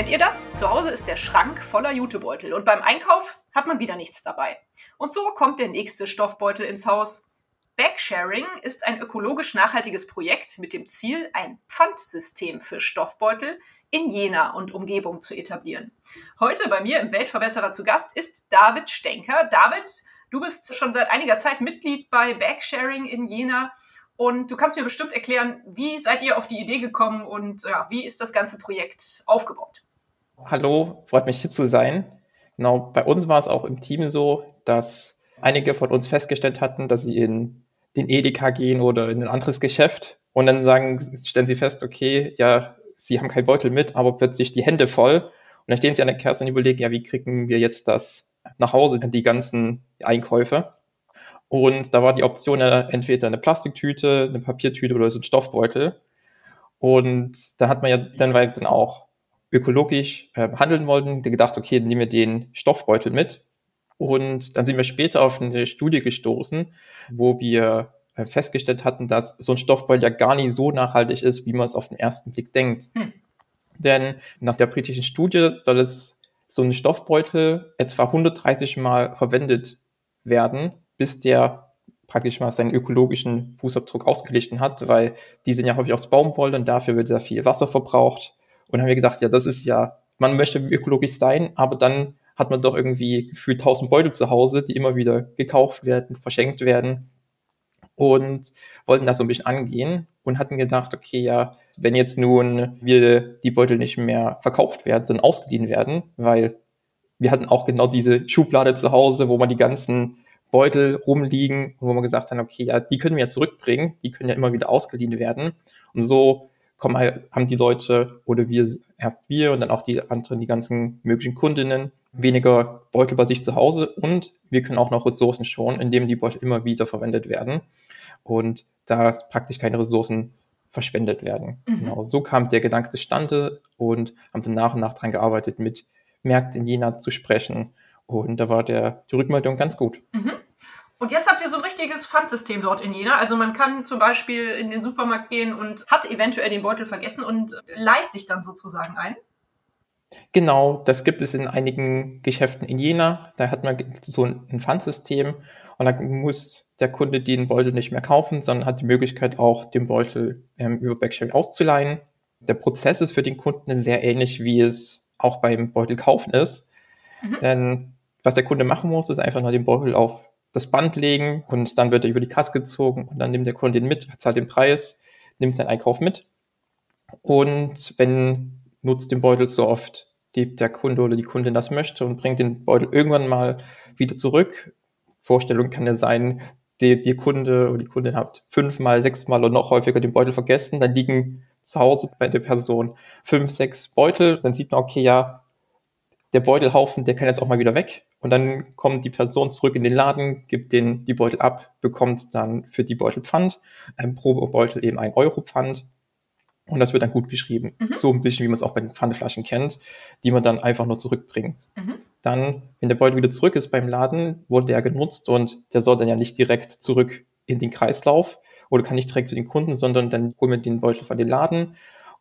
Kennt ihr das? Zu Hause ist der Schrank voller Jutebeutel und beim Einkauf hat man wieder nichts dabei. Und so kommt der nächste Stoffbeutel ins Haus. Bagsharing ist ein ökologisch nachhaltiges Projekt mit dem Ziel, ein Pfandsystem für Stoffbeutel in Jena und Umgebung zu etablieren. Heute bei mir im Weltverbesserer zu Gast ist David Stenker. David, du bist schon seit einiger Zeit Mitglied bei Bagsharing in Jena und du kannst mir bestimmt erklären, wie seid ihr auf die Idee gekommen und ja, wie ist das ganze Projekt aufgebaut? Hallo, freut mich hier zu sein. Genau, bei uns war es auch im Team so, dass einige von uns festgestellt hatten, dass sie in den Edeka gehen oder in ein anderes Geschäft und dann sagen, stellen sie fest, okay, ja, sie haben keinen Beutel mit, aber plötzlich die Hände voll. Und dann stehen sie an der Kasse und überlegen, ja, wie kriegen wir jetzt das nach Hause, die ganzen Einkäufe? Und da war die Option äh, entweder eine Plastiktüte, eine Papiertüte oder so ein Stoffbeutel. Und da hat man ja dann, dann auch ökologisch äh, handeln wollten, gedacht, okay, dann nehmen wir den Stoffbeutel mit. Und dann sind wir später auf eine Studie gestoßen, wo wir äh, festgestellt hatten, dass so ein Stoffbeutel ja gar nicht so nachhaltig ist, wie man es auf den ersten Blick denkt. Hm. Denn nach der britischen Studie soll es so ein Stoffbeutel etwa 130 Mal verwendet werden, bis der praktisch mal seinen ökologischen Fußabdruck ausgeglichen hat, weil die sind ja häufig aus Baumwolle und dafür wird sehr viel Wasser verbraucht. Und haben wir gedacht, ja, das ist ja, man möchte ökologisch sein, aber dann hat man doch irgendwie gefühlt tausend Beutel zu Hause, die immer wieder gekauft werden, verschenkt werden und wollten das so ein bisschen angehen und hatten gedacht, okay, ja, wenn jetzt nun wir die Beutel nicht mehr verkauft werden, sondern ausgeliehen werden, weil wir hatten auch genau diese Schublade zu Hause, wo man die ganzen Beutel rumliegen, wo wir gesagt haben, okay, ja, die können wir ja zurückbringen, die können ja immer wieder ausgeliehen werden. Und so kommen halt, haben die Leute oder wir, erst wir und dann auch die anderen, die ganzen möglichen Kundinnen, weniger Beutel bei sich zu Hause und wir können auch noch Ressourcen schonen, indem die Beutel immer wieder verwendet werden und da praktisch keine Ressourcen verschwendet werden. Mhm. Genau, so kam der Gedanke zustande und haben dann nach und nach dran gearbeitet, mit Märkten in Jena zu sprechen und da war der, die Rückmeldung ganz gut. Mhm. Und jetzt habt ihr so ein richtiges Pfandsystem dort in Jena. Also man kann zum Beispiel in den Supermarkt gehen und hat eventuell den Beutel vergessen und leiht sich dann sozusagen ein. Genau, das gibt es in einigen Geschäften in Jena. Da hat man so ein Pfandsystem und dann muss der Kunde den Beutel nicht mehr kaufen, sondern hat die Möglichkeit auch den Beutel ähm, über Backsharing auszuleihen. Der Prozess ist für den Kunden sehr ähnlich, wie es auch beim Beutel kaufen ist. Mhm. Denn was der Kunde machen muss, ist einfach nur den Beutel auf das Band legen und dann wird er über die Kasse gezogen und dann nimmt der Kunde den mit, zahlt den Preis, nimmt seinen Einkauf mit. Und wenn nutzt den Beutel so oft die, der Kunde oder die Kundin das möchte und bringt den Beutel irgendwann mal wieder zurück. Vorstellung kann ja sein, die, die Kunde oder die Kundin hat fünfmal, sechsmal oder noch häufiger den Beutel vergessen, dann liegen zu Hause bei der Person fünf, sechs Beutel, dann sieht man, okay, ja, der Beutelhaufen, der kann jetzt auch mal wieder weg. Und dann kommt die Person zurück in den Laden, gibt den die Beutel ab, bekommt dann für die Beutel Pfand, ein pro Beutel eben ein Euro Pfand. Und das wird dann gut geschrieben. Mhm. So ein bisschen, wie man es auch bei den Pfandflaschen kennt, die man dann einfach nur zurückbringt. Mhm. Dann, wenn der Beutel wieder zurück ist beim Laden, wurde der genutzt und der soll dann ja nicht direkt zurück in den Kreislauf oder kann nicht direkt zu den Kunden, sondern dann holen wir den Beutel von den Laden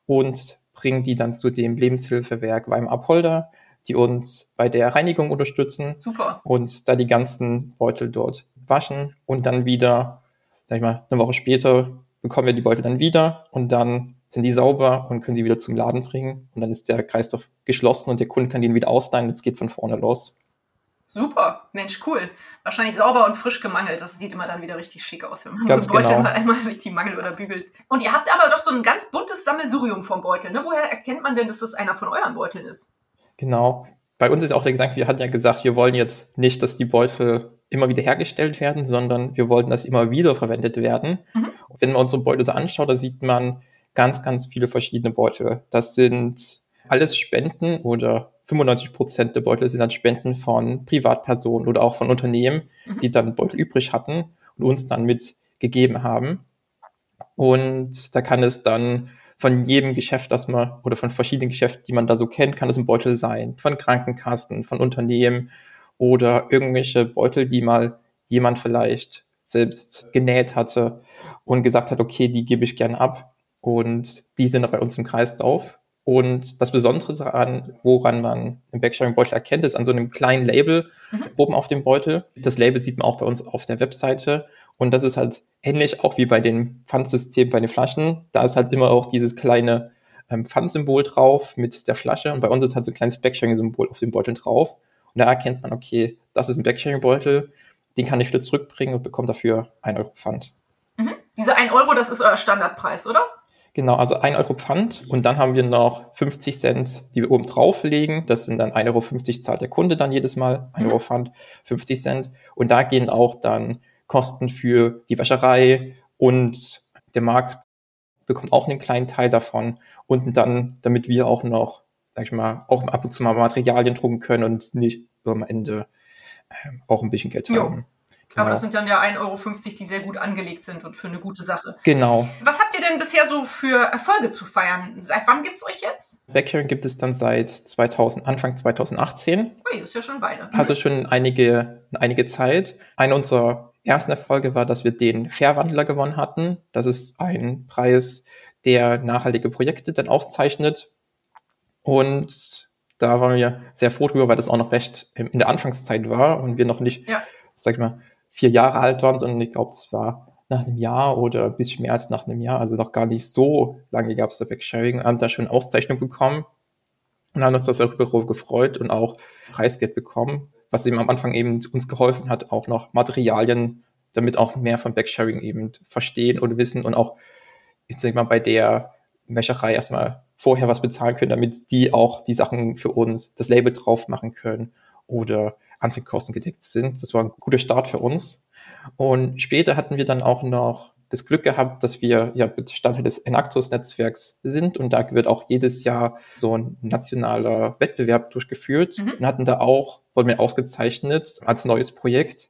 und bringen die dann zu dem Lebenshilfewerk Weim Abholder die uns bei der Reinigung unterstützen. Super. Und da die ganzen Beutel dort waschen und dann wieder, sag ich mal, eine Woche später bekommen wir die Beutel dann wieder und dann sind die sauber und können sie wieder zum Laden bringen und dann ist der Kreislauf geschlossen und der Kunde kann den wieder ausleihen und es geht von vorne los. Super, Mensch, cool. Wahrscheinlich sauber und frisch gemangelt. Das sieht immer dann wieder richtig schick aus, wenn man ganz so einen Beutel genau. mal einmal durch die Mangel oder bügelt. Und ihr habt aber doch so ein ganz buntes Sammelsurium vom Beutel. Ne? Woher erkennt man denn, dass das einer von euren Beuteln ist? Genau. Bei uns ist auch der Gedanke, wir hatten ja gesagt, wir wollen jetzt nicht, dass die Beutel immer wieder hergestellt werden, sondern wir wollten, dass immer wieder verwendet werden. Mhm. Wenn man unsere Beutel so anschaut, da sieht man ganz, ganz viele verschiedene Beutel. Das sind alles Spenden oder 95 Prozent der Beutel sind dann Spenden von Privatpersonen oder auch von Unternehmen, mhm. die dann Beutel übrig hatten und uns dann mitgegeben haben. Und da kann es dann von jedem Geschäft, das man, oder von verschiedenen Geschäften, die man da so kennt, kann es ein Beutel sein. Von Krankenkassen, von Unternehmen oder irgendwelche Beutel, die mal jemand vielleicht selbst genäht hatte und gesagt hat, okay, die gebe ich gern ab. Und die sind bei uns im Kreislauf. Und das Besondere daran, woran man im Backsharing-Beutel erkennt, ist an so einem kleinen Label mhm. oben auf dem Beutel. Das Label sieht man auch bei uns auf der Webseite. Und das ist halt ähnlich auch wie bei den Pfandsystemen bei den Flaschen. Da ist halt immer auch dieses kleine ähm, Pfandsymbol drauf mit der Flasche. Und bei uns ist halt so ein kleines Backsharing-Symbol auf dem Beutel drauf. Und da erkennt man, okay, das ist ein Backsharing-Beutel, den kann ich wieder zurückbringen und bekomme dafür 1 Euro Pfand. Mhm. Diese 1 Euro, das ist euer Standardpreis, oder? Genau, also 1 Euro Pfand und dann haben wir noch 50 Cent, die wir oben drauflegen. Das sind dann 1,50 Euro zahlt der Kunde dann jedes Mal, 1 mhm. Euro Pfand, 50 Cent. Und da gehen auch dann Kosten für die Wäscherei und der Markt bekommt auch einen kleinen Teil davon. Und dann, damit wir auch noch, sag ich mal, auch ab und zu mal Materialien drucken können und nicht am Ende äh, auch ein bisschen Geld jo. haben. Genau. Aber das sind dann ja 1,50 Euro, die sehr gut angelegt sind und für eine gute Sache. Genau. Was habt ihr denn bisher so für Erfolge zu feiern? Seit wann gibt es euch jetzt? Backhearing gibt es dann seit 2000, Anfang 2018. Ui, ist ja schon eine Weile. Also schon einige, einige Zeit. Eine unserer ersten Erfolge war, dass wir den Fairwandler gewonnen hatten. Das ist ein Preis, der nachhaltige Projekte dann auszeichnet. Und da waren wir sehr froh drüber, weil das auch noch recht in der Anfangszeit war und wir noch nicht, ja. sag ich mal, vier Jahre alt waren, sondern ich glaube, es war nach einem Jahr oder ein bisschen mehr als nach einem Jahr, also noch gar nicht so lange gab es da Backsharing, haben da schon Auszeichnung bekommen und haben uns das auch gefreut und auch Preisgeld bekommen, was eben am Anfang eben uns geholfen hat, auch noch Materialien, damit auch mehr von Backsharing eben verstehen und wissen und auch, ich sag mal, bei der Wäscherei erstmal vorher was bezahlen können, damit die auch die Sachen für uns, das Label drauf machen können oder Anzugkosten gedeckt sind. Das war ein guter Start für uns. Und später hatten wir dann auch noch das Glück gehabt, dass wir ja Bestandteil des Enactus-Netzwerks sind und da wird auch jedes Jahr so ein nationaler Wettbewerb durchgeführt mhm. und hatten da auch, wurden wir ausgezeichnet als neues Projekt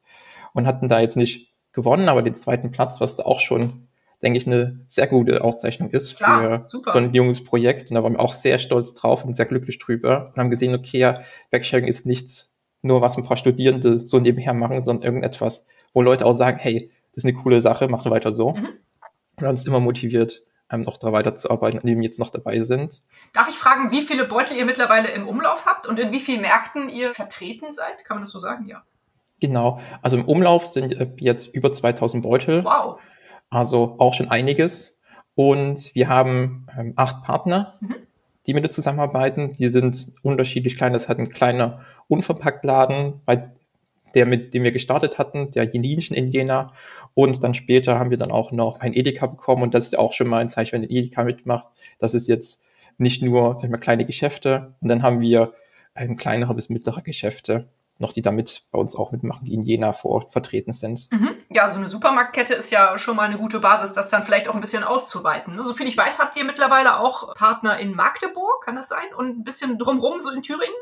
und hatten da jetzt nicht gewonnen, aber den zweiten Platz, was da auch schon, denke ich, eine sehr gute Auszeichnung ist Klar, für super. so ein junges Projekt und da waren wir auch sehr stolz drauf und sehr glücklich drüber und haben gesehen, okay, ja, Backsharing ist nichts nur was ein paar Studierende so nebenher machen, sondern irgendetwas, wo Leute auch sagen, hey, ist eine coole Sache, machen weiter so. Mhm. Und uns immer motiviert, ähm, noch da weiterzuarbeiten, an dem wir jetzt noch dabei sind. Darf ich fragen, wie viele Beutel ihr mittlerweile im Umlauf habt und in wie vielen Märkten ihr vertreten seid? Kann man das so sagen? Ja. Genau. Also im Umlauf sind jetzt über 2000 Beutel. Wow. Also auch schon einiges. Und wir haben ähm, acht Partner, mhm. die mit uns zusammenarbeiten. Die sind unterschiedlich klein. Das hat ein kleiner Unverpacktladen, bei der, mit dem wir gestartet hatten, der Jeninchen in Jena. Und dann später haben wir dann auch noch ein Edeka bekommen. Und das ist auch schon mal ein Zeichen, wenn ein Edeka mitmacht. Das ist jetzt nicht nur sag ich mal, kleine Geschäfte. Und dann haben wir ein kleinere bis mittlere Geschäfte noch, die damit bei uns auch mitmachen, die in Jena vor Ort vertreten sind. Mhm. Ja, so eine Supermarktkette ist ja schon mal eine gute Basis, das dann vielleicht auch ein bisschen auszuweiten. Ne? Soviel ich weiß, habt ihr mittlerweile auch Partner in Magdeburg, kann das sein? Und ein bisschen drumrum, so in Thüringen?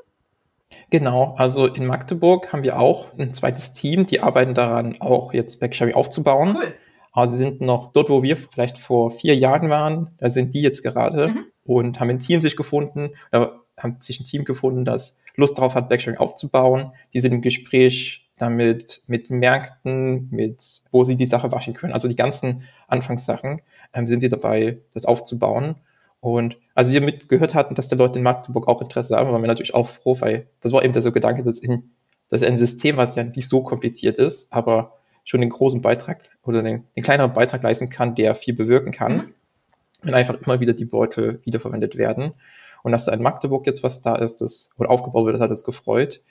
Genau, also in Magdeburg haben wir auch ein zweites Team, die arbeiten daran, auch jetzt Backsharing aufzubauen. Cool. Aber sie sind noch dort, wo wir vielleicht vor vier Jahren waren, da sind die jetzt gerade mhm. und haben ein Team sich gefunden, da haben sich ein Team gefunden, das Lust darauf hat, Backsharing aufzubauen. Die sind im Gespräch damit, mit Märkten, mit, wo sie die Sache waschen können. Also die ganzen Anfangssachen ähm, sind sie dabei, das aufzubauen. Und als wir mitgehört hatten, dass der Leute in Magdeburg auch Interesse haben, waren wir natürlich auch froh, weil das war eben der so Gedanke, dass, in, dass ein System, was ja nicht so kompliziert ist, aber schon den großen Beitrag oder den, den kleineren Beitrag leisten kann, der viel bewirken kann, mhm. wenn einfach immer wieder die Beutel wiederverwendet werden. Und dass da in Magdeburg jetzt was da ist, das oder aufgebaut wird, das hat uns gefreut.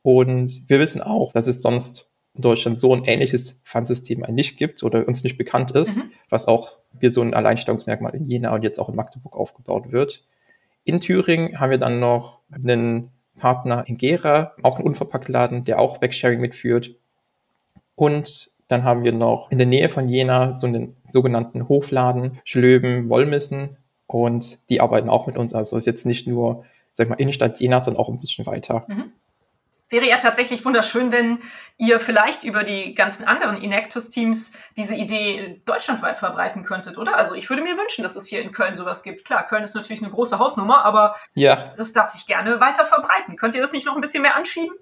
Und wir wissen auch, dass es sonst in Deutschland so ein ähnliches Pfandsystem nicht gibt oder uns nicht bekannt ist, mhm. was auch wie so ein Alleinstellungsmerkmal in Jena und jetzt auch in Magdeburg aufgebaut wird. In Thüringen haben wir dann noch einen Partner in Gera, auch ein Unverpacktladen, der auch Backsharing mitführt. Und dann haben wir noch in der Nähe von Jena so einen sogenannten Hofladen, Schlöben, Wollmissen. Und die arbeiten auch mit uns. Also ist jetzt nicht nur sag ich mal, Innenstadt Jena dann auch ein bisschen weiter. Mhm. Wäre ja tatsächlich wunderschön, wenn ihr vielleicht über die ganzen anderen Inactus-Teams diese Idee deutschlandweit verbreiten könntet, oder? Also ich würde mir wünschen, dass es hier in Köln sowas gibt. Klar, Köln ist natürlich eine große Hausnummer, aber ja. das darf sich gerne weiter verbreiten. Könnt ihr das nicht noch ein bisschen mehr anschieben?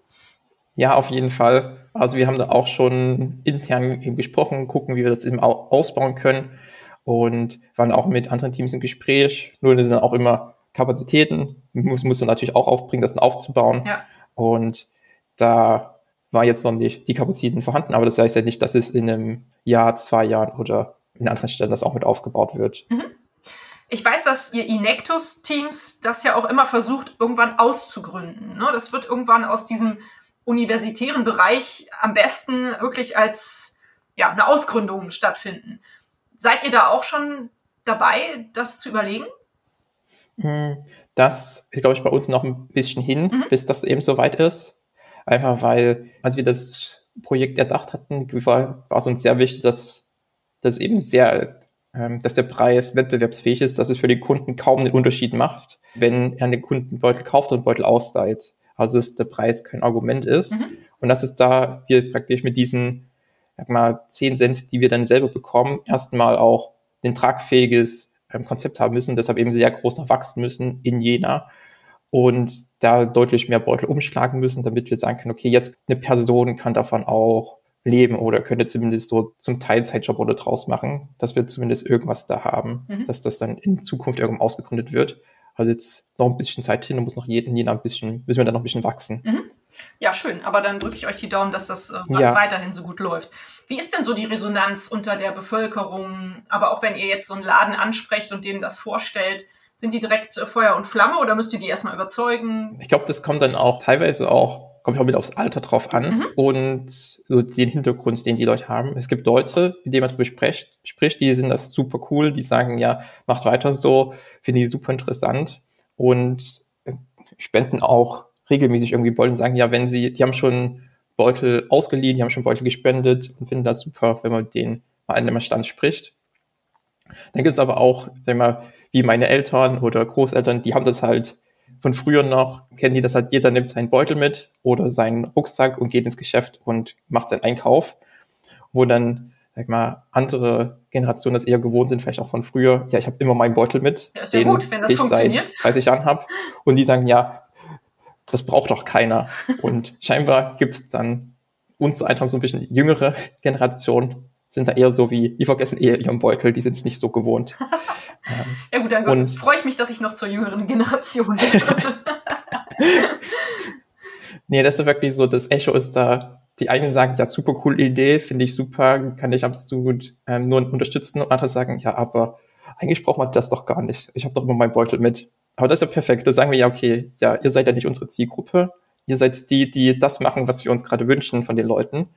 Ja, auf jeden Fall. Also wir haben da auch schon intern gesprochen, gucken, wie wir das eben ausbauen können und waren auch mit anderen Teams im Gespräch. Nur das sind auch immer Kapazitäten, muss, muss man natürlich auch aufbringen, das dann aufzubauen. Ja. Und da war jetzt noch nicht die Kapazitäten vorhanden, aber das heißt ja nicht, dass es in einem Jahr, zwei Jahren oder in anderen Stellen das auch mit aufgebaut wird. Mhm. Ich weiß, dass ihr Inectus-Teams das ja auch immer versucht, irgendwann auszugründen. Ne? Das wird irgendwann aus diesem universitären Bereich am besten wirklich als ja, eine Ausgründung stattfinden. Seid ihr da auch schon dabei, das zu überlegen? Hm, das ist, glaube ich, bei uns noch ein bisschen hin, mhm. bis das eben so weit ist. Einfach weil, als wir das Projekt erdacht hatten, war, war es uns sehr wichtig, dass das eben sehr, ähm, dass der Preis wettbewerbsfähig ist, dass es für den Kunden kaum einen Unterschied macht, wenn er einen Kundenbeutel kauft und Beutel ausleiht. Also dass der Preis kein Argument ist. Mhm. Und dass es da wir praktisch mit diesen, sag mal, 10 Cent, die wir dann selber bekommen, erstmal auch ein tragfähiges ähm, Konzept haben müssen, deshalb eben sehr groß noch wachsen müssen in Jena und da deutlich mehr Beutel umschlagen müssen, damit wir sagen können, okay, jetzt eine Person kann davon auch leben oder könnte zumindest so zum Teilzeitjob oder draus machen, dass wir zumindest irgendwas da haben, mhm. dass das dann in Zukunft irgendwann ausgegründet wird. Also jetzt noch ein bisschen Zeit hin und muss noch jeden, jeden ein bisschen, müssen wir dann noch ein bisschen wachsen. Mhm. Ja, schön. Aber dann drücke ich euch die Daumen, dass das äh, ja. weiterhin so gut läuft. Wie ist denn so die Resonanz unter der Bevölkerung? Aber auch wenn ihr jetzt so einen Laden ansprecht und denen das vorstellt, sind die direkt äh, Feuer und Flamme oder müsst ihr die erstmal überzeugen? Ich glaube, das kommt dann auch teilweise auch, kommt auch mit aufs Alter drauf an mhm. und so den Hintergrund, den die Leute haben. Es gibt Leute, mit denen man darüber spricht, spricht, die sind das super cool, die sagen, ja, macht weiter so, finde ich super interessant und äh, spenden auch regelmäßig irgendwie Beutel und sagen, ja, wenn sie, die haben schon Beutel ausgeliehen, die haben schon Beutel gespendet und finden das super, wenn man denen mal an dem Stand spricht. Dann gibt es aber auch, sag mal, wie meine Eltern oder Großeltern, die haben das halt von früher noch, kennen die das halt, jeder nimmt seinen Beutel mit oder seinen Rucksack und geht ins Geschäft und macht seinen Einkauf, wo dann, sag mal, andere Generationen das eher gewohnt sind, vielleicht auch von früher, ja, ich habe immer meinen Beutel mit, ja, ist ja den gut, wenn das ich funktioniert. seit 30 Jahren habe und die sagen, ja, das braucht doch keiner und scheinbar gibt's dann uns einfach so ein bisschen jüngere Generation, sind da eher so wie, die vergessen eher ihren Beutel, die sind es nicht so gewohnt. Ähm, ja gut, dann und, freue ich mich, dass ich noch zur jüngeren Generation bin. nee, das ist wirklich so, das Echo ist da, die einen sagen, ja, super coole Idee, finde ich super, kann ich absolut ähm, nur unterstützen und andere sagen, ja, aber eigentlich braucht man das doch gar nicht. Ich habe doch immer meinen Beutel mit. Aber das ist ja perfekt. Da sagen wir ja, okay, ja, ihr seid ja nicht unsere Zielgruppe. Ihr seid die, die das machen, was wir uns gerade wünschen von den Leuten.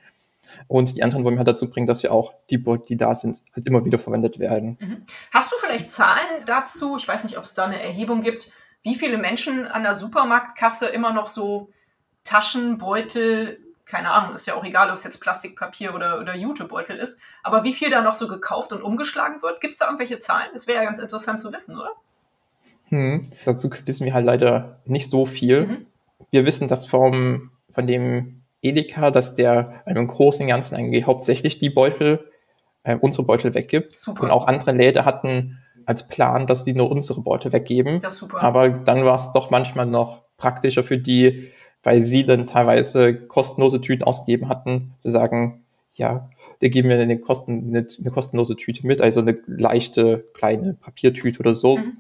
Und die anderen wollen wir halt dazu bringen, dass wir auch die Beutel, die da sind, halt immer wieder verwendet werden. Mhm. Hast du vielleicht Zahlen dazu? Ich weiß nicht, ob es da eine Erhebung gibt, wie viele Menschen an der Supermarktkasse immer noch so Taschen, Beutel, keine Ahnung, ist ja auch egal, ob es jetzt Plastikpapier oder, oder Jutebeutel ist, aber wie viel da noch so gekauft und umgeschlagen wird? Gibt es da irgendwelche Zahlen? Das wäre ja ganz interessant zu wissen, oder? Hm, dazu wissen wir halt leider nicht so viel. Mhm. Wir wissen, dass vom, von dem Edeka, dass der im Großen und Ganzen eigentlich hauptsächlich die Beutel, äh, unsere Beutel weggibt. Super. Und auch andere Läden hatten als Plan, dass die nur unsere Beutel weggeben. Das ist super. Aber dann war es doch manchmal noch praktischer für die, weil sie dann teilweise kostenlose Tüten ausgegeben hatten, zu sagen, ja, da geben wir eine, Kosten, eine, eine kostenlose Tüte mit, also eine leichte kleine Papiertüte oder so. Mhm.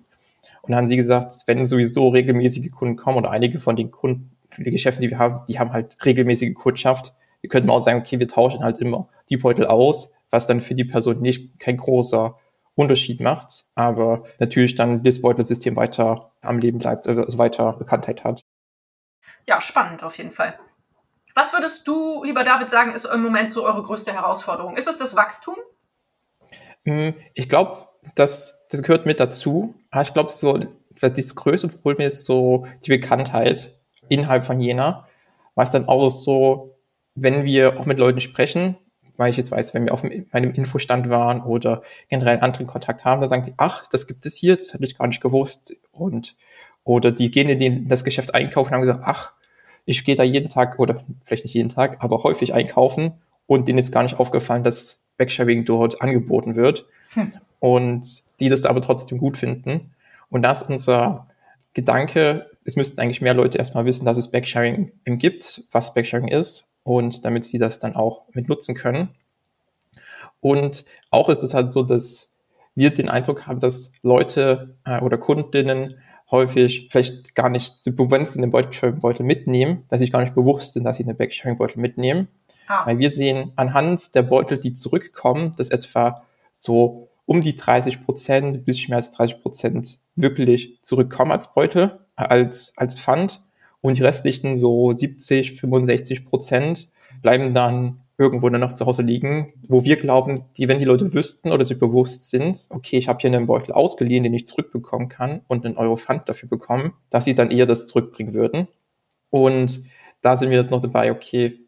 Und dann haben sie gesagt, wenn sowieso regelmäßige Kunden kommen oder einige von den Kunden viele Geschäfte, die wir haben, die haben halt regelmäßige Kundschaft. Wir könnten auch sagen, okay, wir tauschen halt immer die Beutel aus, was dann für die Person nicht kein großer Unterschied macht, aber natürlich dann das Beutelsystem weiter am Leben bleibt, also weiter Bekanntheit hat. Ja, spannend auf jeden Fall. Was würdest du, lieber David, sagen, ist im Moment so eure größte Herausforderung? Ist es das Wachstum? Hm, ich glaube, das, das gehört mit dazu. Aber ich glaube, so das größte Problem ist so die Bekanntheit innerhalb von Jena war es dann auch so, wenn wir auch mit Leuten sprechen, weil ich jetzt weiß, wenn wir auf meinem Infostand waren oder generell einen anderen Kontakt haben, dann sagen die, ach, das gibt es hier, das hätte ich gar nicht gewusst und Oder die gehen in das Geschäft einkaufen und haben gesagt, ach, ich gehe da jeden Tag oder vielleicht nicht jeden Tag, aber häufig einkaufen und denen ist gar nicht aufgefallen, dass Backsharing dort angeboten wird hm. und die das da aber trotzdem gut finden. Und das ist unser Gedanke, es müssten eigentlich mehr Leute erstmal wissen, dass es Backsharing gibt, was Backsharing ist und damit sie das dann auch mit nutzen können. Und auch ist es halt so, dass wir den Eindruck haben, dass Leute äh, oder Kundinnen häufig vielleicht gar nicht, wenn sie den Backsharing-Beutel mitnehmen, dass sie gar nicht bewusst sind, dass sie einen Backsharing-Beutel mitnehmen. Ah. Weil wir sehen anhand der Beutel, die zurückkommen, dass etwa so um die 30 Prozent, bis mehr als 30 Prozent wirklich zurückkommen als Beutel, als, als Pfand. Und die restlichen so 70, 65 Prozent bleiben dann irgendwo nur noch zu Hause liegen, wo wir glauben, die, wenn die Leute wüssten oder sich bewusst sind, okay, ich habe hier einen Beutel ausgeliehen, den ich zurückbekommen kann und einen Euro Pfand dafür bekommen, dass sie dann eher das zurückbringen würden. Und da sind wir jetzt noch dabei, okay,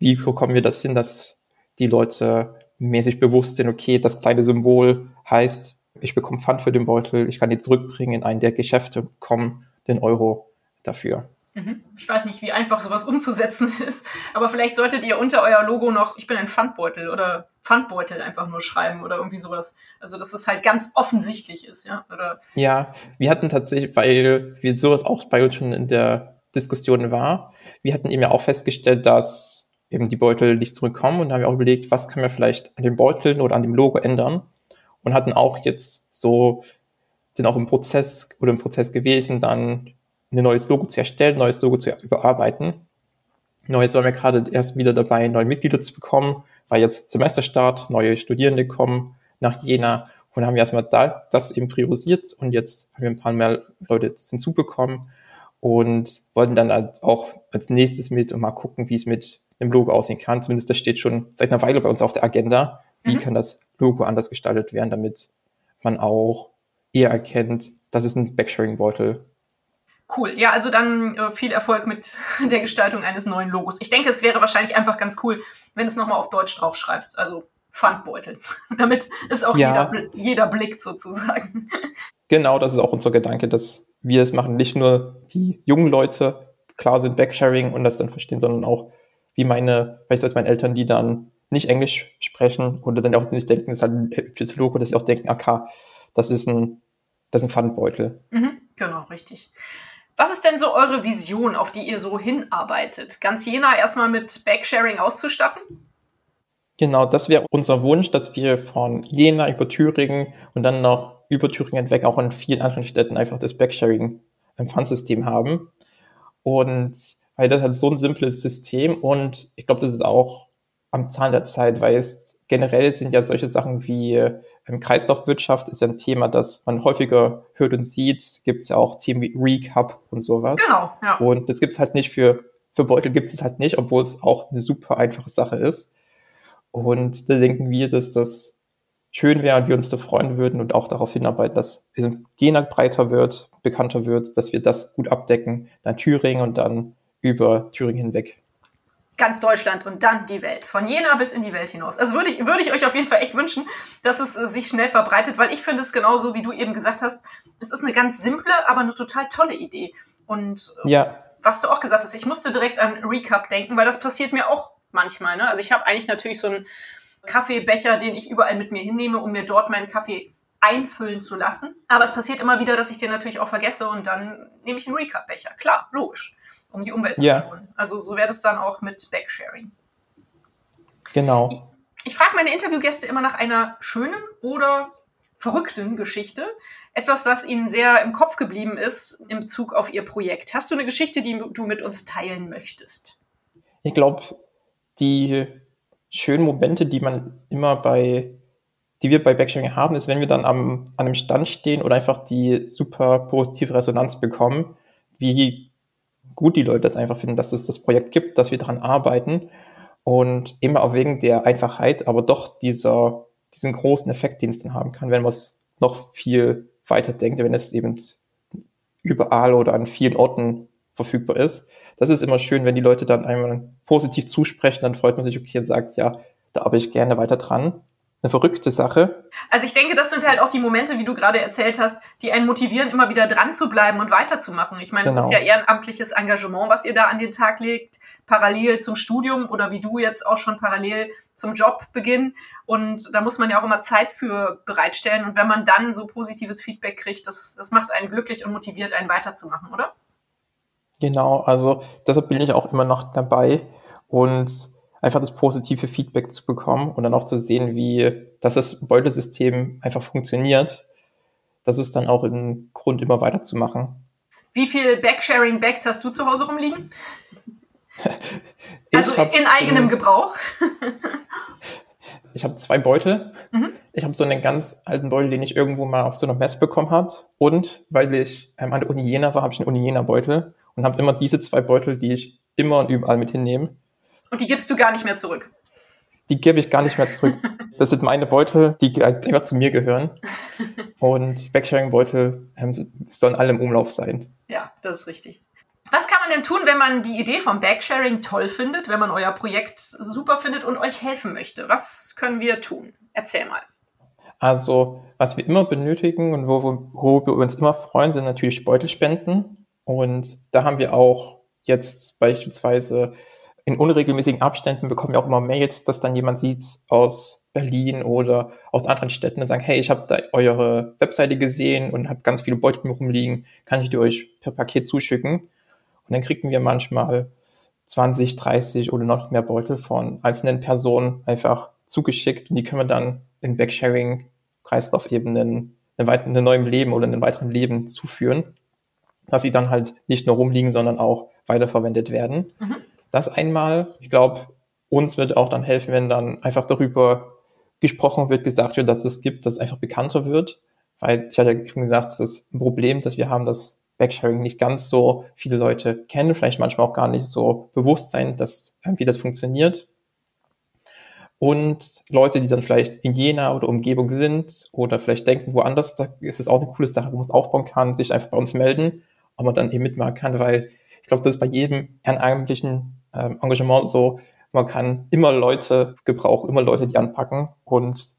wie bekommen wir das hin, dass die Leute mäßig bewusst sind, okay, das kleine Symbol heißt, ich bekomme Pfand für den Beutel, ich kann die zurückbringen in einen der Geschäfte, bekomme den Euro dafür. Mhm. Ich weiß nicht, wie einfach sowas umzusetzen ist, aber vielleicht solltet ihr unter euer Logo noch, ich bin ein Pfandbeutel oder Pfandbeutel einfach nur schreiben oder irgendwie sowas. Also, dass es halt ganz offensichtlich ist, ja? Oder ja, wir hatten tatsächlich, weil wir sowas auch bei uns schon in der Diskussion war, wir hatten eben ja auch festgestellt, dass eben die Beutel nicht zurückkommen und haben wir auch überlegt, was können wir vielleicht an den Beuteln oder an dem Logo ändern und hatten auch jetzt so, sind auch im Prozess oder im Prozess gewesen, dann ein neues Logo zu erstellen, neues Logo zu überarbeiten. Genau, jetzt sind wir gerade erst wieder dabei, neue Mitglieder zu bekommen, weil jetzt Semesterstart, neue Studierende kommen nach Jena und haben wir erstmal da das eben priorisiert und jetzt haben wir ein paar mehr Leute hinzubekommen und wollten dann halt auch als nächstes mit und mal gucken, wie es mit dem Logo aussehen kann. Zumindest das steht schon seit einer Weile bei uns auf der Agenda. Wie mhm. kann das Logo anders gestaltet werden, damit man auch eher erkennt, dass es ein Backsharing-Beutel Cool. Ja, also dann äh, viel Erfolg mit der Gestaltung eines neuen Logos. Ich denke, es wäre wahrscheinlich einfach ganz cool, wenn du es nochmal auf Deutsch draufschreibst. Also Pfandbeutel. Damit es auch ja. jeder, jeder blickt sozusagen. Genau, das ist auch unser Gedanke, dass wir es machen. Nicht nur die jungen Leute klar sind Backsharing und das dann verstehen, sondern auch wie meine, beispielsweise meine Eltern, die dann nicht Englisch sprechen oder dann auch nicht denken, es ist halt ein hübsches Logo, dass sie auch denken, okay, das ist ein, das ist ein Pfandbeutel. Mhm, genau, richtig. Was ist denn so eure Vision, auf die ihr so hinarbeitet? Ganz Jena erstmal mit Backsharing auszustatten? Genau, das wäre unser Wunsch, dass wir von Jena über Thüringen und dann noch über Thüringen weg auch in vielen anderen Städten einfach das Backsharing-Pfandsystem haben. Und weil das halt so ein simples System und ich glaube, das ist auch am Zahn der Zeit, weil es generell sind ja solche Sachen wie Kreislaufwirtschaft ist ja ein Thema, das man häufiger hört und sieht. Gibt es ja auch Themen wie Recap und sowas. Genau, ja. Und das gibt es halt nicht für, für Beutel gibt es halt nicht, obwohl es auch eine super einfache Sache ist. Und da denken wir, dass das schön wäre und wir uns da freuen würden und auch darauf hinarbeiten, dass Jena breiter wird, bekannter wird, dass wir das gut abdecken, dann Thüringen und dann über Thüringen hinweg ganz Deutschland und dann die Welt. Von Jena bis in die Welt hinaus. Also würde ich, würde ich euch auf jeden Fall echt wünschen, dass es äh, sich schnell verbreitet, weil ich finde es genauso, wie du eben gesagt hast, es ist eine ganz simple, aber eine total tolle Idee. Und äh, ja. was du auch gesagt hast, ich musste direkt an Recap denken, weil das passiert mir auch manchmal. Ne? Also ich habe eigentlich natürlich so einen Kaffeebecher, den ich überall mit mir hinnehme, um mir dort meinen Kaffee einfüllen zu lassen. Aber es passiert immer wieder, dass ich den natürlich auch vergesse und dann nehme ich einen Recap-Becher. Klar, logisch um die Umwelt ja. zu schonen. Also so wäre das dann auch mit Backsharing. Genau. Ich, ich frage meine Interviewgäste immer nach einer schönen oder verrückten Geschichte. Etwas, was Ihnen sehr im Kopf geblieben ist in Bezug auf Ihr Projekt. Hast du eine Geschichte, die du mit uns teilen möchtest? Ich glaube, die schönen Momente, die man immer bei, die wir bei Backsharing haben, ist, wenn wir dann am, an einem Stand stehen oder einfach die super positive Resonanz bekommen, wie gut die Leute das einfach finden, dass es das Projekt gibt, dass wir daran arbeiten und immer auch wegen der Einfachheit, aber doch dieser, diesen großen Effekt, den es dann haben kann, wenn man es noch viel weiter denkt, wenn es eben überall oder an vielen Orten verfügbar ist. Das ist immer schön, wenn die Leute dann einmal positiv zusprechen, dann freut man sich, okay, und sagt, ja, da arbeite ich gerne weiter dran. Eine verrückte Sache. Also ich denke, das sind halt auch die Momente, wie du gerade erzählt hast, die einen motivieren, immer wieder dran zu bleiben und weiterzumachen. Ich meine, es Genau. ist ja ehrenamtliches Engagement, was ihr da an den Tag legt, parallel zum Studium oder wie du jetzt auch schon parallel zum Jobbeginn. Und da muss man ja auch immer Zeit für bereitstellen. Und wenn man dann so positives Feedback kriegt, das, das macht einen glücklich und motiviert, einen weiterzumachen, oder? Genau, also deshalb bin ich auch immer noch dabei und einfach das positive Feedback zu bekommen und dann auch zu sehen, wie dass das Beutelsystem einfach funktioniert. Das ist dann auch ein Grund, immer weiterzumachen. Wie viel Backsharing-Bags hast du zu Hause rumliegen? Also in eigenem ähm, Gebrauch. Ich habe zwei Beutel. Mhm. Ich habe so einen ganz alten Beutel, den ich irgendwo mal auf so einer Messe bekommen hat. Und weil ich ähm, an der Uni Jena war, habe ich einen Uni Jena Beutel und habe immer diese zwei Beutel, die ich immer und überall mit hinnehme. Und die gibst du gar nicht mehr zurück. Die gebe ich gar nicht mehr zurück. Das sind meine Beutel, die einfach zu mir gehören. Und Backsharing-Beutel ähm, sollen alle im Umlauf sein. Ja, das ist richtig. Was kann man denn tun, wenn man die Idee vom Backsharing toll findet, wenn man euer Projekt super findet und euch helfen möchte? Was können wir tun? Erzähl mal. Also, was wir immer benötigen und wo, wo, wo wir uns immer freuen, sind natürlich Beutelspenden. Und da haben wir auch jetzt beispielsweise in unregelmäßigen Abständen bekommen wir auch immer Mails, dass dann jemand sieht aus Berlin oder aus anderen Städten und sagt, hey, ich habe da eure Webseite gesehen und habe ganz viele Beutel rumliegen, kann ich die euch per Paket zuschicken? Und dann kriegen wir manchmal 20, 30 oder noch mehr Beutel von einzelnen Personen einfach zugeschickt und die können wir dann im einen, einen, weiteren- einem neuen Leben oder einem weiteren Leben zuführen, dass sie dann halt nicht nur rumliegen, sondern auch weiterverwendet werden. Mhm. Das einmal, ich glaube, uns wird auch dann helfen, wenn dann einfach darüber gesprochen wird, gesagt wird, dass das gibt, dass es einfach bekannter wird. Weil ich hatte ja schon gesagt, das ist ein Problem, dass wir haben, dass Backsharing nicht ganz so viele Leute kennen, vielleicht manchmal auch gar nicht so bewusst sein, dass, äh, wie das funktioniert. Und Leute, die dann vielleicht in Jena oder Umgebung sind oder vielleicht denken, woanders, da ist es auch eine coole Sache, wo man es aufbauen kann, sich einfach bei uns melden, ob man dann eben mitmachen kann, weil ich glaube, das ist bei jedem ehrenamtlichen ähm, Engagement so, man kann immer Leute gebrauchen, immer Leute, die anpacken. Und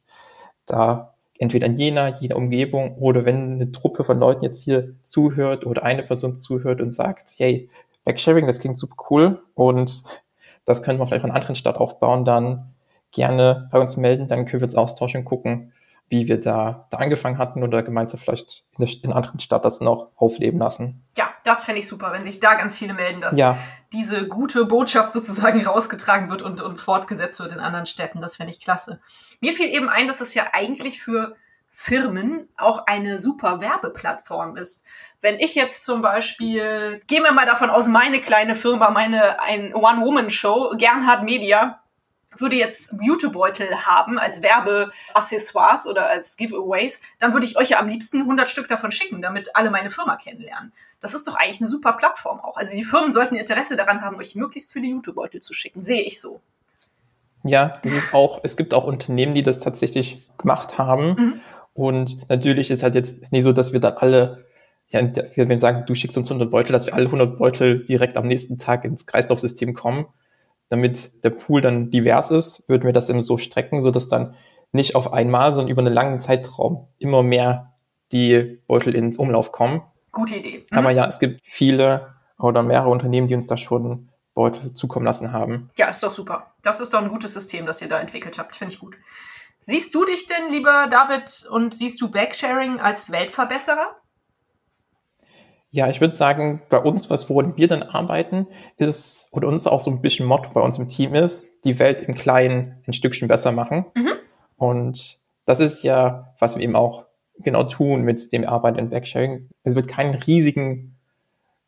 da entweder in Jena, jeder Umgebung oder wenn eine Truppe von Leuten jetzt hier zuhört oder eine Person zuhört und sagt, hey, Backsharing, das klingt super cool und das können wir vielleicht in einer anderen Stadt aufbauen, dann gerne bei uns melden, dann können wir uns austauschen und gucken, wie wir da, da angefangen hatten oder gemeinsam vielleicht in der in einer anderen Stadt das noch aufleben lassen. Ja, das fände ich super, wenn sich da ganz viele melden, dass Ja, diese gute Botschaft sozusagen rausgetragen wird und, und fortgesetzt wird in anderen Städten. Das fände ich klasse. Mir fiel eben ein, dass es ja eigentlich für Firmen auch eine super Werbeplattform ist. Wenn ich jetzt zum Beispiel, gehen wir mal davon aus, meine kleine Firma, meine ein One-Woman-Show, Gernhard Media, würde jetzt Jutebeutel haben als Werbeaccessoires oder als Giveaways, dann würde ich euch ja am liebsten 100 Stück davon schicken, damit alle meine Firma kennenlernen. Das ist doch eigentlich eine super Plattform auch. Also die Firmen sollten Interesse daran haben, euch möglichst viele Jutebeutel zu schicken. Sehe ich so. Ja, das ist auch, es gibt auch Unternehmen, die das tatsächlich gemacht haben. Mhm. Und natürlich ist halt jetzt nicht so, dass wir dann alle, ja, wenn wir sagen, du schickst uns 100 Beutel, dass wir alle 100 Beutel direkt am nächsten Tag ins Kreislaufsystem kommen. Damit der Pool dann divers ist, würden wir das eben so strecken, so dass dann nicht auf einmal, sondern über einen langen Zeitraum immer mehr die Beutel ins Umlauf kommen. Gute Idee. Mhm. Aber ja, es gibt viele oder mehrere Unternehmen, die uns da schon Beutel zukommen lassen haben. Ja, ist doch super. Das ist doch ein gutes System, das ihr da entwickelt habt. Finde ich gut. Siehst du dich denn, lieber David, und siehst du Backsharing als Weltverbesserer? Ja, ich würde sagen, bei uns, was woran wir dann arbeiten, ist, oder uns auch so ein bisschen Motto bei uns im Team ist, die Welt im Kleinen ein Stückchen besser machen. Mhm. Und das ist ja, was wir eben auch genau tun mit dem Arbeiten in Backsharing. Es wird keinen riesigen,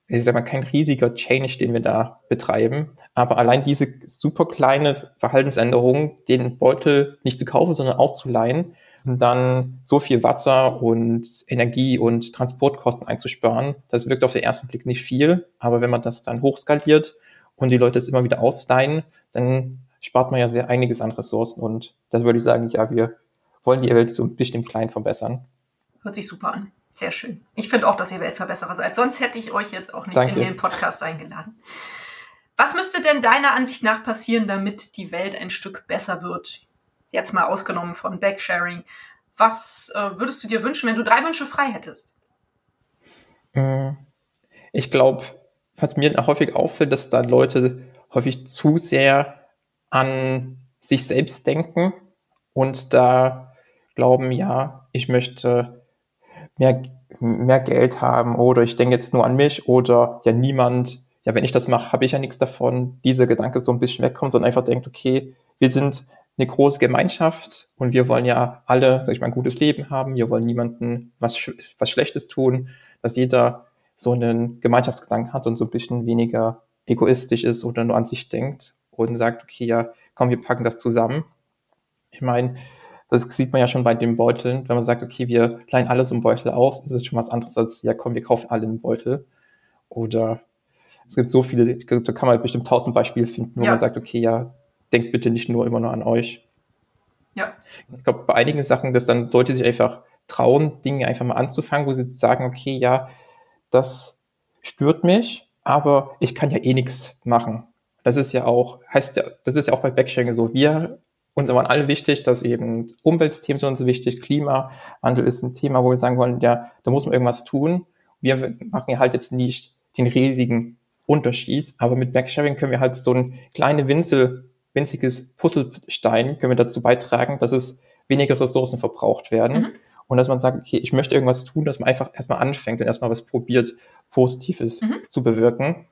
ich sag mal, kein riesiger Change, den wir da betreiben. Aber allein diese super kleine Verhaltensänderung, den Beutel nicht zu kaufen, sondern auszuleihen, und dann so viel Wasser und Energie und Transportkosten einzusparen, das wirkt auf den ersten Blick nicht viel. Aber wenn man das dann hochskaliert und die Leute es immer wieder ausleihen, dann spart man ja sehr einiges an Ressourcen. Und das würde ich sagen, ja, wir wollen die Welt so ein bisschen im Kleinen verbessern. Hört sich super an. Sehr schön. Ich finde auch, dass ihr Weltverbesserer seid. Sonst hätte ich euch jetzt auch nicht Danke. in den Podcast eingeladen. Was müsste denn deiner Ansicht nach passieren, damit die Welt ein Stück besser wird? Jetzt mal ausgenommen von Backsharing, was äh, würdest du dir wünschen, wenn du drei Wünsche frei hättest? Mm, ich glaube, was mir häufig auffällt, dass da Leute häufig zu sehr an sich selbst denken und da glauben, ja, ich möchte mehr, mehr Geld haben oder ich denke jetzt nur an mich oder ja, niemand, ja, wenn ich das mache, habe ich ja nichts davon, dieser Gedanke so ein bisschen wegkommt, sondern einfach denkt, okay, wir sind eine große Gemeinschaft und wir wollen ja alle, sag ich mal, ein gutes Leben haben. Wir wollen niemanden was, was Schlechtes tun, dass jeder so einen Gemeinschaftsgedanken hat und so ein bisschen weniger egoistisch ist oder nur an sich denkt und sagt, okay, ja, komm, wir packen das zusammen. Ich meine, das sieht man ja schon bei den Beuteln, wenn man sagt, okay, wir leihen alle so einen Beutel aus, ist schon was anderes als, ja, komm, wir kaufen alle einen Beutel. Oder es gibt so viele, da kann man bestimmt tausend Beispiele finden, wo ja. man sagt, okay, ja, denkt bitte nicht nur immer nur an euch. Ja. Ich glaube, bei einigen Sachen, dass dann Leute sich einfach trauen, Dinge einfach mal anzufangen, wo sie sagen, okay, ja, das stört mich, aber ich kann ja eh nichts machen. Das ist ja auch, heißt ja, das ist ja auch bei Backsharing so. Wir, uns waren alle wichtig, dass eben Umweltthemen sind uns wichtig, Klimawandel ist ein Thema, wo wir sagen wollen, ja, da muss man irgendwas tun. Wir machen ja halt jetzt nicht den riesigen Unterschied, aber mit Backsharing können wir halt so ein kleine Winzel winziges Puzzlestein können wir dazu beitragen, dass es weniger Ressourcen verbraucht werden. Mhm. Und dass man sagt, okay, ich möchte irgendwas tun, dass man einfach erstmal anfängt und erstmal was probiert, Positives mhm. zu bewirken.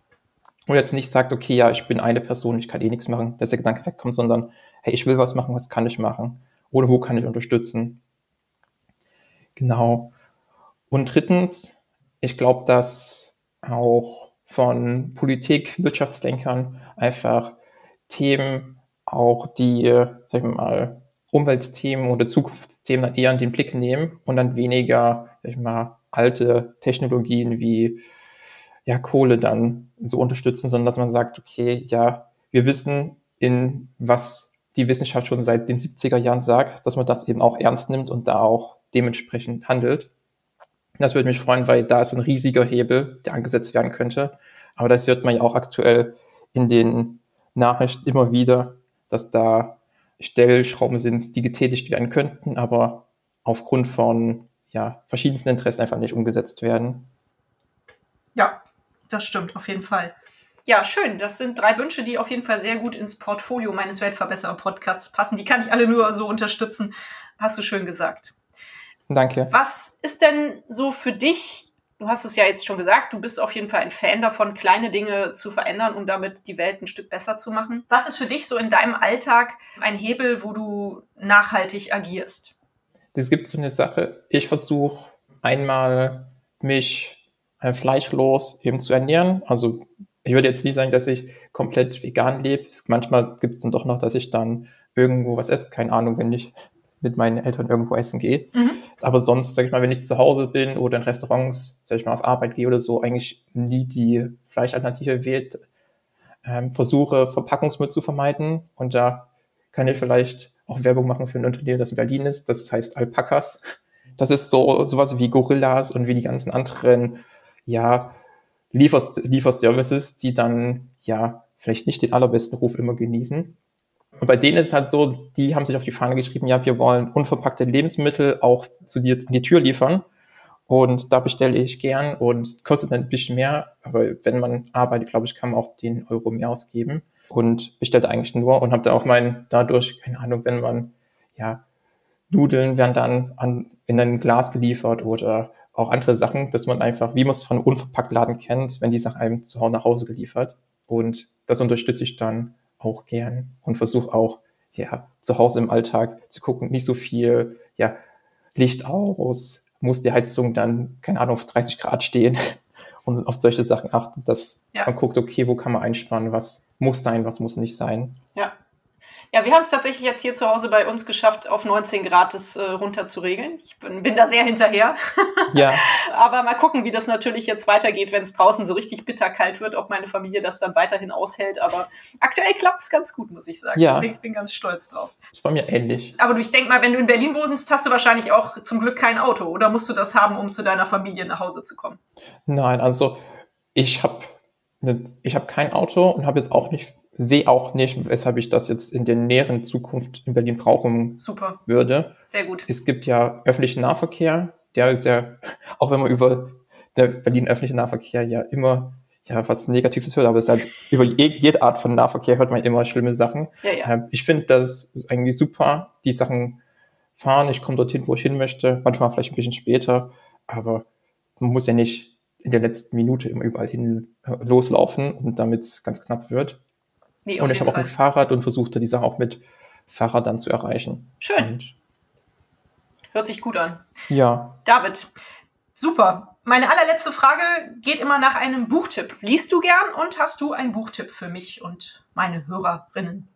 Und jetzt nicht sagt, okay, ja, ich bin eine Person, ich kann eh nichts machen, dass der Gedanke wegkommt, sondern, hey, ich will was machen, was kann ich machen? Oder wo kann ich unterstützen? Genau. Und drittens, ich glaube, dass auch von Politik, Wirtschaftsdenkern einfach Themen auch die, sag ich mal, Umweltthemen oder Zukunftsthemen dann eher in den Blick nehmen und dann weniger, sag ich mal, alte Technologien wie ja, Kohle dann so unterstützen, sondern dass man sagt, okay, ja, wir wissen, in was die Wissenschaft schon seit den 70er Jahren sagt, dass man das eben auch ernst nimmt und da auch dementsprechend handelt. Das würde mich freuen, weil da ist ein riesiger Hebel, der angesetzt werden könnte. Aber das hört man ja auch aktuell in den Nachricht immer wieder, dass da Stellschrauben sind, die getätigt werden könnten, aber aufgrund von ja, verschiedensten Interessen einfach nicht umgesetzt werden. Ja, das stimmt, auf jeden Fall. Ja, schön. Das sind drei Wünsche, die auf jeden Fall sehr gut ins Portfolio meines Weltverbesserer-Podcasts passen. Die kann ich alle nur so unterstützen. Hast du schön gesagt. Danke. Was ist denn so für dich du hast es ja jetzt schon gesagt, du bist auf jeden Fall ein Fan davon, kleine Dinge zu verändern, um damit die Welt ein Stück besser zu machen. Was ist für dich so in deinem Alltag ein Hebel, wo du nachhaltig agierst? Es gibt so eine Sache, ich versuche einmal mich äh, fleischlos eben zu ernähren. Also ich würde jetzt nicht sagen, dass ich komplett vegan lebe. Manchmal gibt es dann doch noch, dass ich dann irgendwo was esse. Keine Ahnung, wenn ich mit meinen Eltern irgendwo essen gehe. Mhm. Aber sonst, sag ich mal, wenn ich zu Hause bin oder in Restaurants, sag ich mal, auf Arbeit gehe oder so, eigentlich nie die Fleischalternative wählt, ähm, versuche Verpackungsmüll zu vermeiden. Und da kann ich vielleicht auch Werbung machen für ein Unternehmen, das in Berlin ist. Das heißt Alpakas. Das ist so sowas wie Gorillas und wie die ganzen anderen, ja, Liefers Lieferservices, die dann ja vielleicht nicht den allerbesten Ruf immer genießen. Und bei denen ist es halt so, die haben sich auf die Fahne geschrieben, ja, wir wollen unverpackte Lebensmittel auch zu dir an die Tür liefern. Und da bestelle ich gern und kostet ein bisschen mehr. Aber wenn man arbeitet, glaube ich, kann man auch den Euro mehr ausgeben. Und bestellt eigentlich nur und habe dann auch mein, dadurch, keine Ahnung, wenn man, ja, Nudeln werden dann an, in ein Glas geliefert oder auch andere Sachen, dass man einfach, wie man es von einem Unverpacktladen kennt, wenn die Sachen einem zu Hause nach Hause geliefert. Und das unterstütze ich dann auch gern und versuche auch, ja, zu Hause im Alltag zu gucken, nicht so viel, ja, Licht aus, muss die Heizung dann, keine Ahnung, auf 30 Grad stehen und auf solche Sachen achten, dass ja. man guckt, okay, wo kann man einsparen, was muss sein, was muss nicht sein. Ja. Ja, wir haben es tatsächlich jetzt hier zu Hause bei uns geschafft, auf 19 Grad das äh, runter zu regeln. Ich bin, bin da sehr hinterher. Ja. Aber mal gucken, wie das natürlich jetzt weitergeht, wenn es draußen so richtig bitterkalt wird, ob meine Familie das dann weiterhin aushält. Aber aktuell klappt es ganz gut, muss ich sagen. Ja. Ich bin ganz stolz drauf. ist bei mir ähnlich. Aber du, ich denke mal, wenn du in Berlin wohnst, hast du wahrscheinlich auch zum Glück kein Auto. Oder musst du das haben, um zu deiner Familie nach Hause zu kommen? Nein, also ich habe ne, ich habe kein Auto und habe jetzt auch nicht sehe auch nicht, weshalb ich das jetzt in der näheren Zukunft in Berlin brauchen Super, würde. sehr gut. Es gibt ja öffentlichen Nahverkehr, der ist ja, auch wenn man über den Berlin öffentlichen Nahverkehr ja immer ja, was Negatives hört, aber es ist halt über jede Art von Nahverkehr hört man immer schlimme Sachen. Ja, ja. Ähm, Ich finde das eigentlich super, die Sachen fahren, ich komme dorthin, wo ich hin möchte, manchmal vielleicht ein bisschen später, aber man muss ja nicht in der letzten Minute immer überall hin äh, loslaufen und damit es ganz knapp wird. Nee, und ich habe auch ein. Fahrrad und versuchte die Sache auch mit Fahrrad dann zu erreichen. Schön, Und hört sich gut an. ja, David, super. Meine allerletzte Frage geht immer nach einem Buchtipp. Liest du gern und hast du einen Buchtipp für mich und meine Hörerinnen?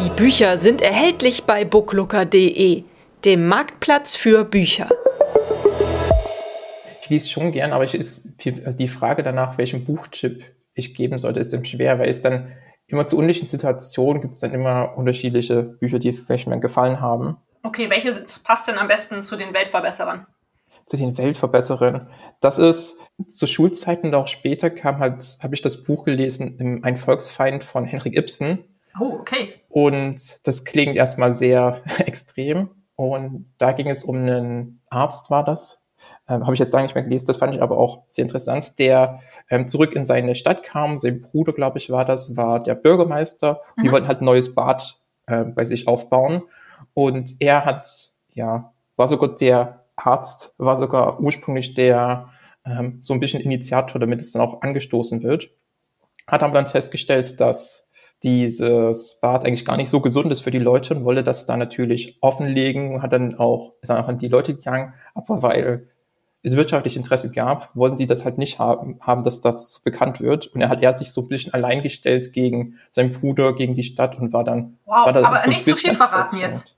Die Bücher sind erhältlich bei booklooker.de, dem Marktplatz für Bücher. ich lese schon gern, aber ich ist die Frage danach, welchen Buchtipp ich geben sollte, ist dann schwer, weil es dann immer zu unterschiedlichen Situationen gibt es dann immer unterschiedliche Bücher, die vielleicht mir gefallen haben. Okay, welches passt denn am besten zu den Weltverbesserern? zu den Weltverbesserern. Das ist zu Schulzeiten und auch später kam halt, habe ich das Buch gelesen, Ein Volksfeind von Henrik Ibsen. Oh, okay. Und das klingt erstmal sehr extrem. Und da ging es um einen Arzt, war das. Ähm, habe ich jetzt lange nicht mehr gelesen, das fand ich aber auch sehr interessant, der ähm, zurück in seine Stadt kam. Sein Bruder, glaube ich, war das, war der Bürgermeister. Und Die Mhm. wollten halt ein neues Bad äh, bei sich aufbauen. Und er hat, ja, war sogar der Arzt, war sogar ursprünglich der ähm, so ein bisschen Initiator, damit es dann auch angestoßen wird. Hat aber dann festgestellt, dass dieses Bad eigentlich gar nicht so gesund ist für die Leute und wollte das dann natürlich offenlegen, hat dann auch, ist dann auch an die Leute gegangen, aber weil es wirtschaftlich Interesse gab, wollten sie das halt nicht haben, haben, dass das so bekannt wird. Und er hat, er hat sich so ein bisschen allein gestellt gegen seinen Bruder, gegen die Stadt und war dann. Wow, war dann aber so nicht zu viel bisschen als verraten jetzt.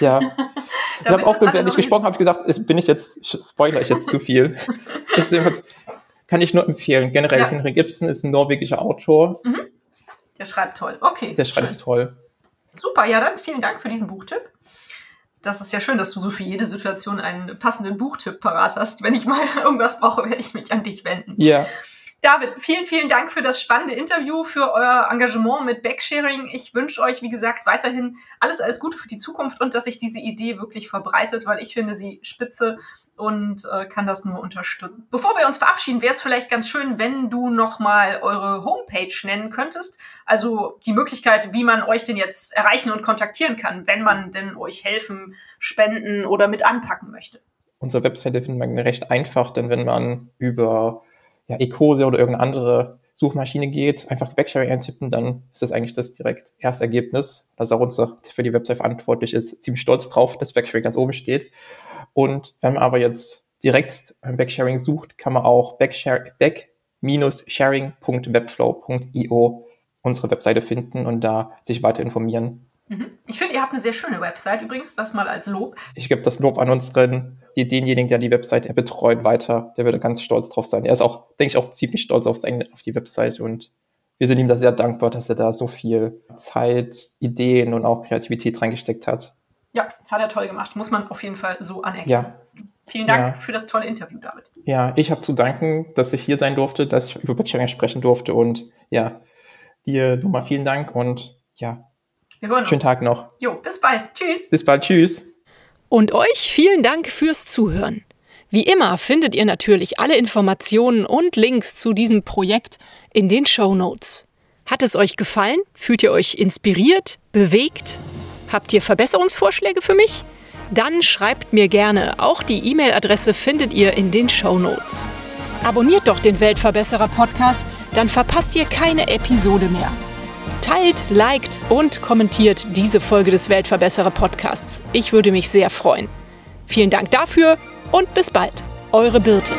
Ja. ich habe auch, noch ich gesprochen habe, ich gedacht, es bin ich jetzt, spoiler ich jetzt zu viel. ist jedenfalls, kann ich nur empfehlen. Generell, Ja. Henrik Ibsen ist ein norwegischer Autor, Der schreibt toll. Okay. der schreibt schön. toll. Super, ja, dann vielen Dank für diesen Buchtipp. Das ist ja schön, dass du so für jede Situation einen passenden Buchtipp parat hast. Wenn ich mal irgendwas brauche, werde ich mich an dich wenden. Ja, David, vielen, vielen Dank für das spannende Interview, für euer Engagement mit Backsharing. Ich wünsche euch, wie gesagt, weiterhin alles, alles Gute für die Zukunft und dass sich diese Idee wirklich verbreitet, weil ich finde sie spitze und äh, kann das nur unterstützen. Bevor wir uns verabschieden, wäre es vielleicht ganz schön, wenn du nochmal eure Homepage nennen könntest. Also die Möglichkeit, wie man euch denn jetzt erreichen und kontaktieren kann, wenn man denn euch helfen, spenden oder mit anpacken möchte. unsere Webseite findet man recht einfach, denn wenn man über ja, Ecose oder irgendeine andere Suchmaschine geht, einfach Backsharing eintippen, dann ist das eigentlich das direkt erste Ergebnis. Das ist auch unser, der für die Website verantwortlich ist, ziemlich stolz drauf, dass Backsharing ganz oben steht. Und wenn man aber jetzt direkt Backsharing sucht, kann man auch back-sharing.webflow.io unsere Webseite finden und da sich weiter informieren. Mhm. Ich finde, ihr habt eine sehr schöne Website übrigens, das mal als Lob. Ich gebe das Lob an unseren, denjenigen, der die Website er betreut, weiter. Der würde ganz stolz drauf sein. Er ist auch, denke ich, auch ziemlich stolz auf, die Website und wir sind ihm da sehr dankbar, dass er da so viel Zeit, Ideen und auch Kreativität reingesteckt hat. Ja, hat er toll gemacht. Muss man auf jeden Fall so anerkennen. Ja, Vielen Dank Ja. für das tolle Interview, David. ja, ich habe zu danken, dass ich hier sein durfte, dass ich über Backcharing sprechen durfte und ja, dir nochmal vielen Dank und ja, Wir hören schönen uns. Tag noch. Jo, bis bald. Tschüss. Bis bald, tschüss. Und euch vielen Dank fürs Zuhören. Wie immer findet ihr natürlich alle Informationen und Links zu diesem Projekt in den Show Notes. Hat es euch gefallen? Fühlt ihr euch inspiriert, bewegt? Habt ihr Verbesserungsvorschläge für mich? Dann schreibt mir gerne. Auch die E-Mail-Adresse findet ihr in den Show Notes. Abonniert doch den Weltverbesserer Podcast, dann verpasst ihr keine Episode mehr. Teilt, liked und kommentiert diese Folge des Weltverbesserer Podcasts. Ich würde mich sehr freuen. Vielen Dank dafür und bis bald. Eure Birte.